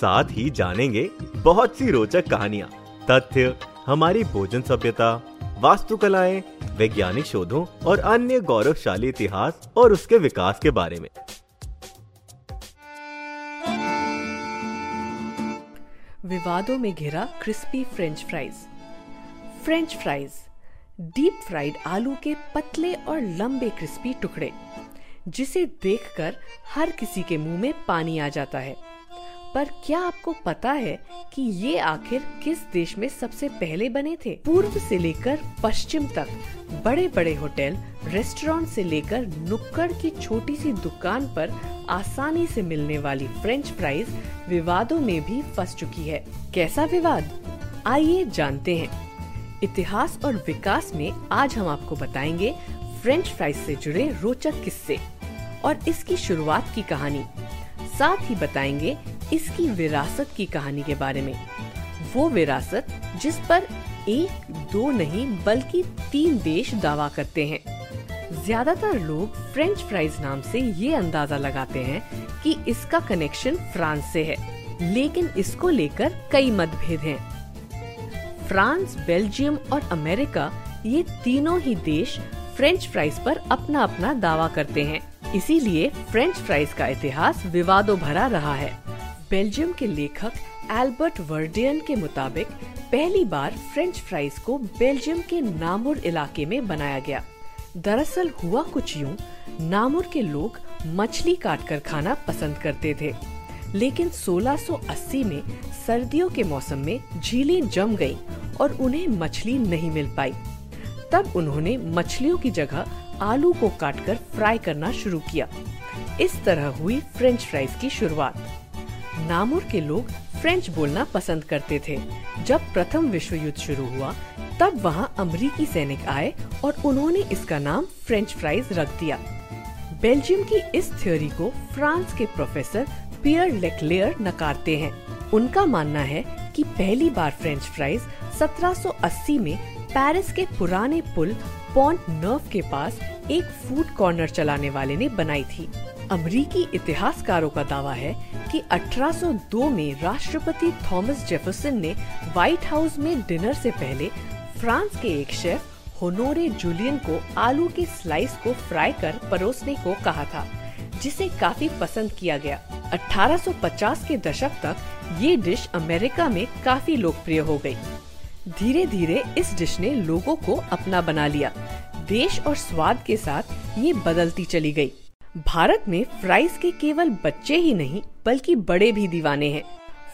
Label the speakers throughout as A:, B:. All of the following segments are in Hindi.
A: साथ ही जानेंगे बहुत सी रोचक कहानियाँ, तथ्य, हमारी भोजन सभ्यता, वास्तुकलाएँ, वैज्ञानिक शोधों और अन्य गौरवशाली इतिहास और उसके विकास के बारे में।
B: विवादों में घिरा crispy French fries. French fries, deep fried आलू के पतले और लंबे क्रिस्पी टुकड़े, जिसे देखकर हर किसी के मुँह में पानी आ जाता है। पर क्या आपको पता है कि ये आखिर किस देश में सबसे पहले बने थे? पूर्व से लेकर पश्चिम तक बड़े बड़े होटल, रेस्टोरेंट से लेकर नुक्कड़ की छोटी सी दुकान पर आसानी से मिलने वाली फ्रेंच फ्राइज विवादों में भी फंस चुकी है। कैसा विवाद? आइए जानते हैं। इतिहास और विकास में आज हम आपको बताएँगे फ्रेंच फ्राइज से जुड़े रोचक किस्से और इसकी शुरुआत की कहानी। साथ ही बताएँगे इसकी विरासत की कहानी के बारे में। वो विरासत जिस पर एक, दो नहीं, बल्कि तीन देश दावा करते हैं। ज़्यादातर लोग फ्रेंच फ्राइज नाम से ये अंदाज़ा लगाते हैं कि इसका कनेक्शन फ्रांस से है, लेकिन इसको लेकर कई मतभेद हैं। फ्रांस, बेल्जियम और अमेरिका ये तीनों ही देश फ्रेंच फ्राइज पर अपना अपना दावा करते हैं। इसीलिए फ्रेंच फ्राइज का इतिहास विवादों भरा रहा है। बेल्जियम के लेखक एल्बर्ट वर्डियन के मुताबिक, पहली बार फ्रेंच फ्राइज को बेल्जियम के नामुर इलाके में बनाया गया। दरअसल हुआ कुछ यूँ, नामुर के लोग मछली काटकर खाना पसंद करते थे। लेकिन 1680 में सर्दियों के मौसम में झीलें जम गईं और उन्हें मछली नहीं मिल पाई। तब उन्होंने मछलियों की जगह आलू को काटकर फ्राई करना शुरू किया। इस तरह हुई फ्रेंच फ्राइज की शुरुआत। नामुर के लोग फ्रेंच बोलना पसंद करते थे। जब प्रथम विश्व युद्ध शुरू हुआ, तब वहाँ अमरीकी सैनिक आए और उन्होंने इसका नाम फ्रेंच फ्राइज रख दिया। बेल्जियम की इस थ्योरी को फ्रांस के प्रोफेसर पियर लेक्लेयर नकारते हैं। उनका मानना है कि पहली बार फ्रेंच फ्राइज 1780 में पेरिस के पुराने पुल पॉन्ट नर्व के पास एक फ़ूड कॉर्नर चलाने वाले ने बनाई थी। अमरीकी इतिहासकारों का दावा है कि 1802 में राष्ट्रपति थॉमस जेफरसन ने व्हाइट हाउस में डिनर से पहले फ्रांस के एक शेफ, होनोरे जूलियन को आलू के स्लाइस को फ्राई कर परोसने को कहा था, जिसे काफ़ी पसंद किया गया 1850 के दशक तक ये डिश अमेरिका में काफ़ी लोकप्रिय हो गई। धीरे धीरे इस डिश ने लोगों को अपना बना लिया देश और स्वाद के साथ ये बदलती चली गई। भारत में फ्राइज के केवल बच्चे ही नहीं, बल्कि बड़े भी दीवाने हैं।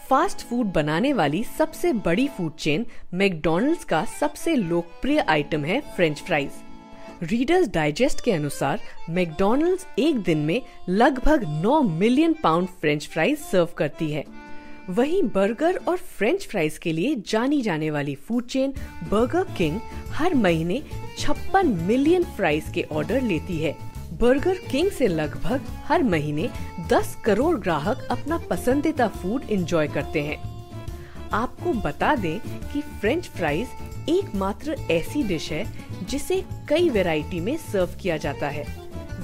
B: फास्ट फ़ूड बनाने वाली सबसे बड़ी फ़ूड चेन मैकडोनल्ड्स का सबसे लोकप्रिय आइटम है फ्रेंच फ्राइज रीडर्स डाइजेस्ट के अनुसार मैकडोनल्ड्स एक दिन में लगभग 9 million pound French fries serve करती है। वहीं बर्गर और फ्रेंच फ्राइज के लिए जानी जाने वाली फ़ूड चेन बर्गर किंग हर महीने छप्पन मिलियन फ्राइज के ऑर्डर लेती है। बर्गर किंग से लगभग हर महीने 10 करोड़ ग्राहक अपना पसंदीदा फ़ूड एंजॉय करते हैं। आपको बता दें कि फ्रेंच फ्राइज एकमात्र ऐसी डिश है जिसे कई वैरायटी में सर्व किया जाता है।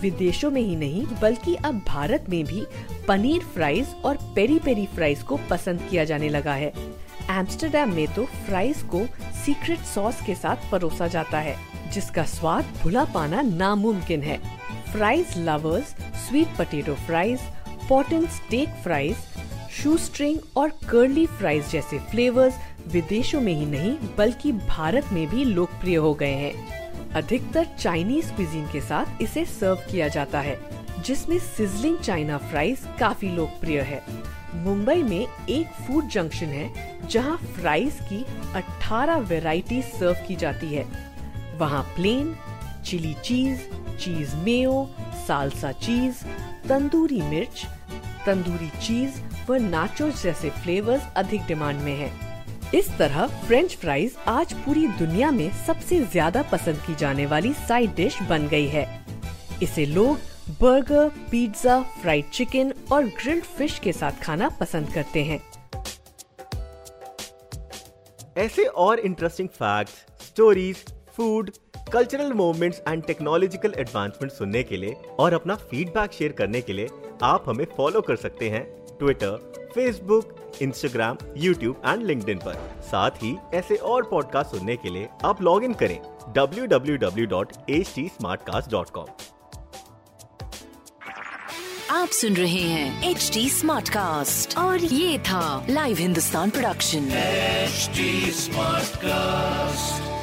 B: विदेशों में ही नहीं, बल्कि अब भारत में भी पनीर फ्राइज और पेरी पेरी फ्राइज को पसंद किया जाने लगा है। एम्स्टरडेम में तो फ्राइज को सीक्रेट सॉस के साथ परोसा जाता है, जिसका स्वाद भुला पाना नामुमकिन है। Fries lovers sweet potato fries पॉटन steak fries शू स्ट्रिंग और कर्ली फ्राइज जैसे फ्लेवर्स विदेशों में ही नहीं, बल्कि भारत में भी लोकप्रिय हो गए हैं। अधिकतर चाइनीज़ क्विजीन के साथ इसे सर्व किया जाता है, जिसमें सिजलिंग चाइना फ्राइज काफ़ी लोकप्रिय है। मुंबई में एक फ़ूड जंक्शन है, जहाँ फ्राइज की 18 वेराइटी सर्व की जाती है। वहाँ plain chilli cheese cheese mayo salsa cheese tandoori मिर्च तंदूरी चीज़ व नाचोस जैसे फ्लेवर्स अधिक डिमांड में हैं। इस तरह फ्रेंच फ्राइज आज पूरी दुनिया में सबसे ज़्यादा पसंद की जाने वाली साइड डिश बन गई है इसे लोग बर्गर पिज्जा, फ्राइड चिकन और ग्रिल्ड फ़िश के साथ खाना पसंद करते हैं
A: ऐसे और interesting facts, stories food cultural movements and technological advancement सुनने के लिए और अपना फीडबैक शेयर करने के लिए आप हमें फॉलो कर सकते हैं Twitter Facebook Instagram YouTube and LinkedIn पर। साथ ही ऐसे और पॉडकास्ट सुनने के लिए आप लॉग इन करें www.htsmartcast.com
C: आप सुन रहे हैं एच डी स्मार्ट कास्ट और ये था live Hindustan production
D: HD Smartcast.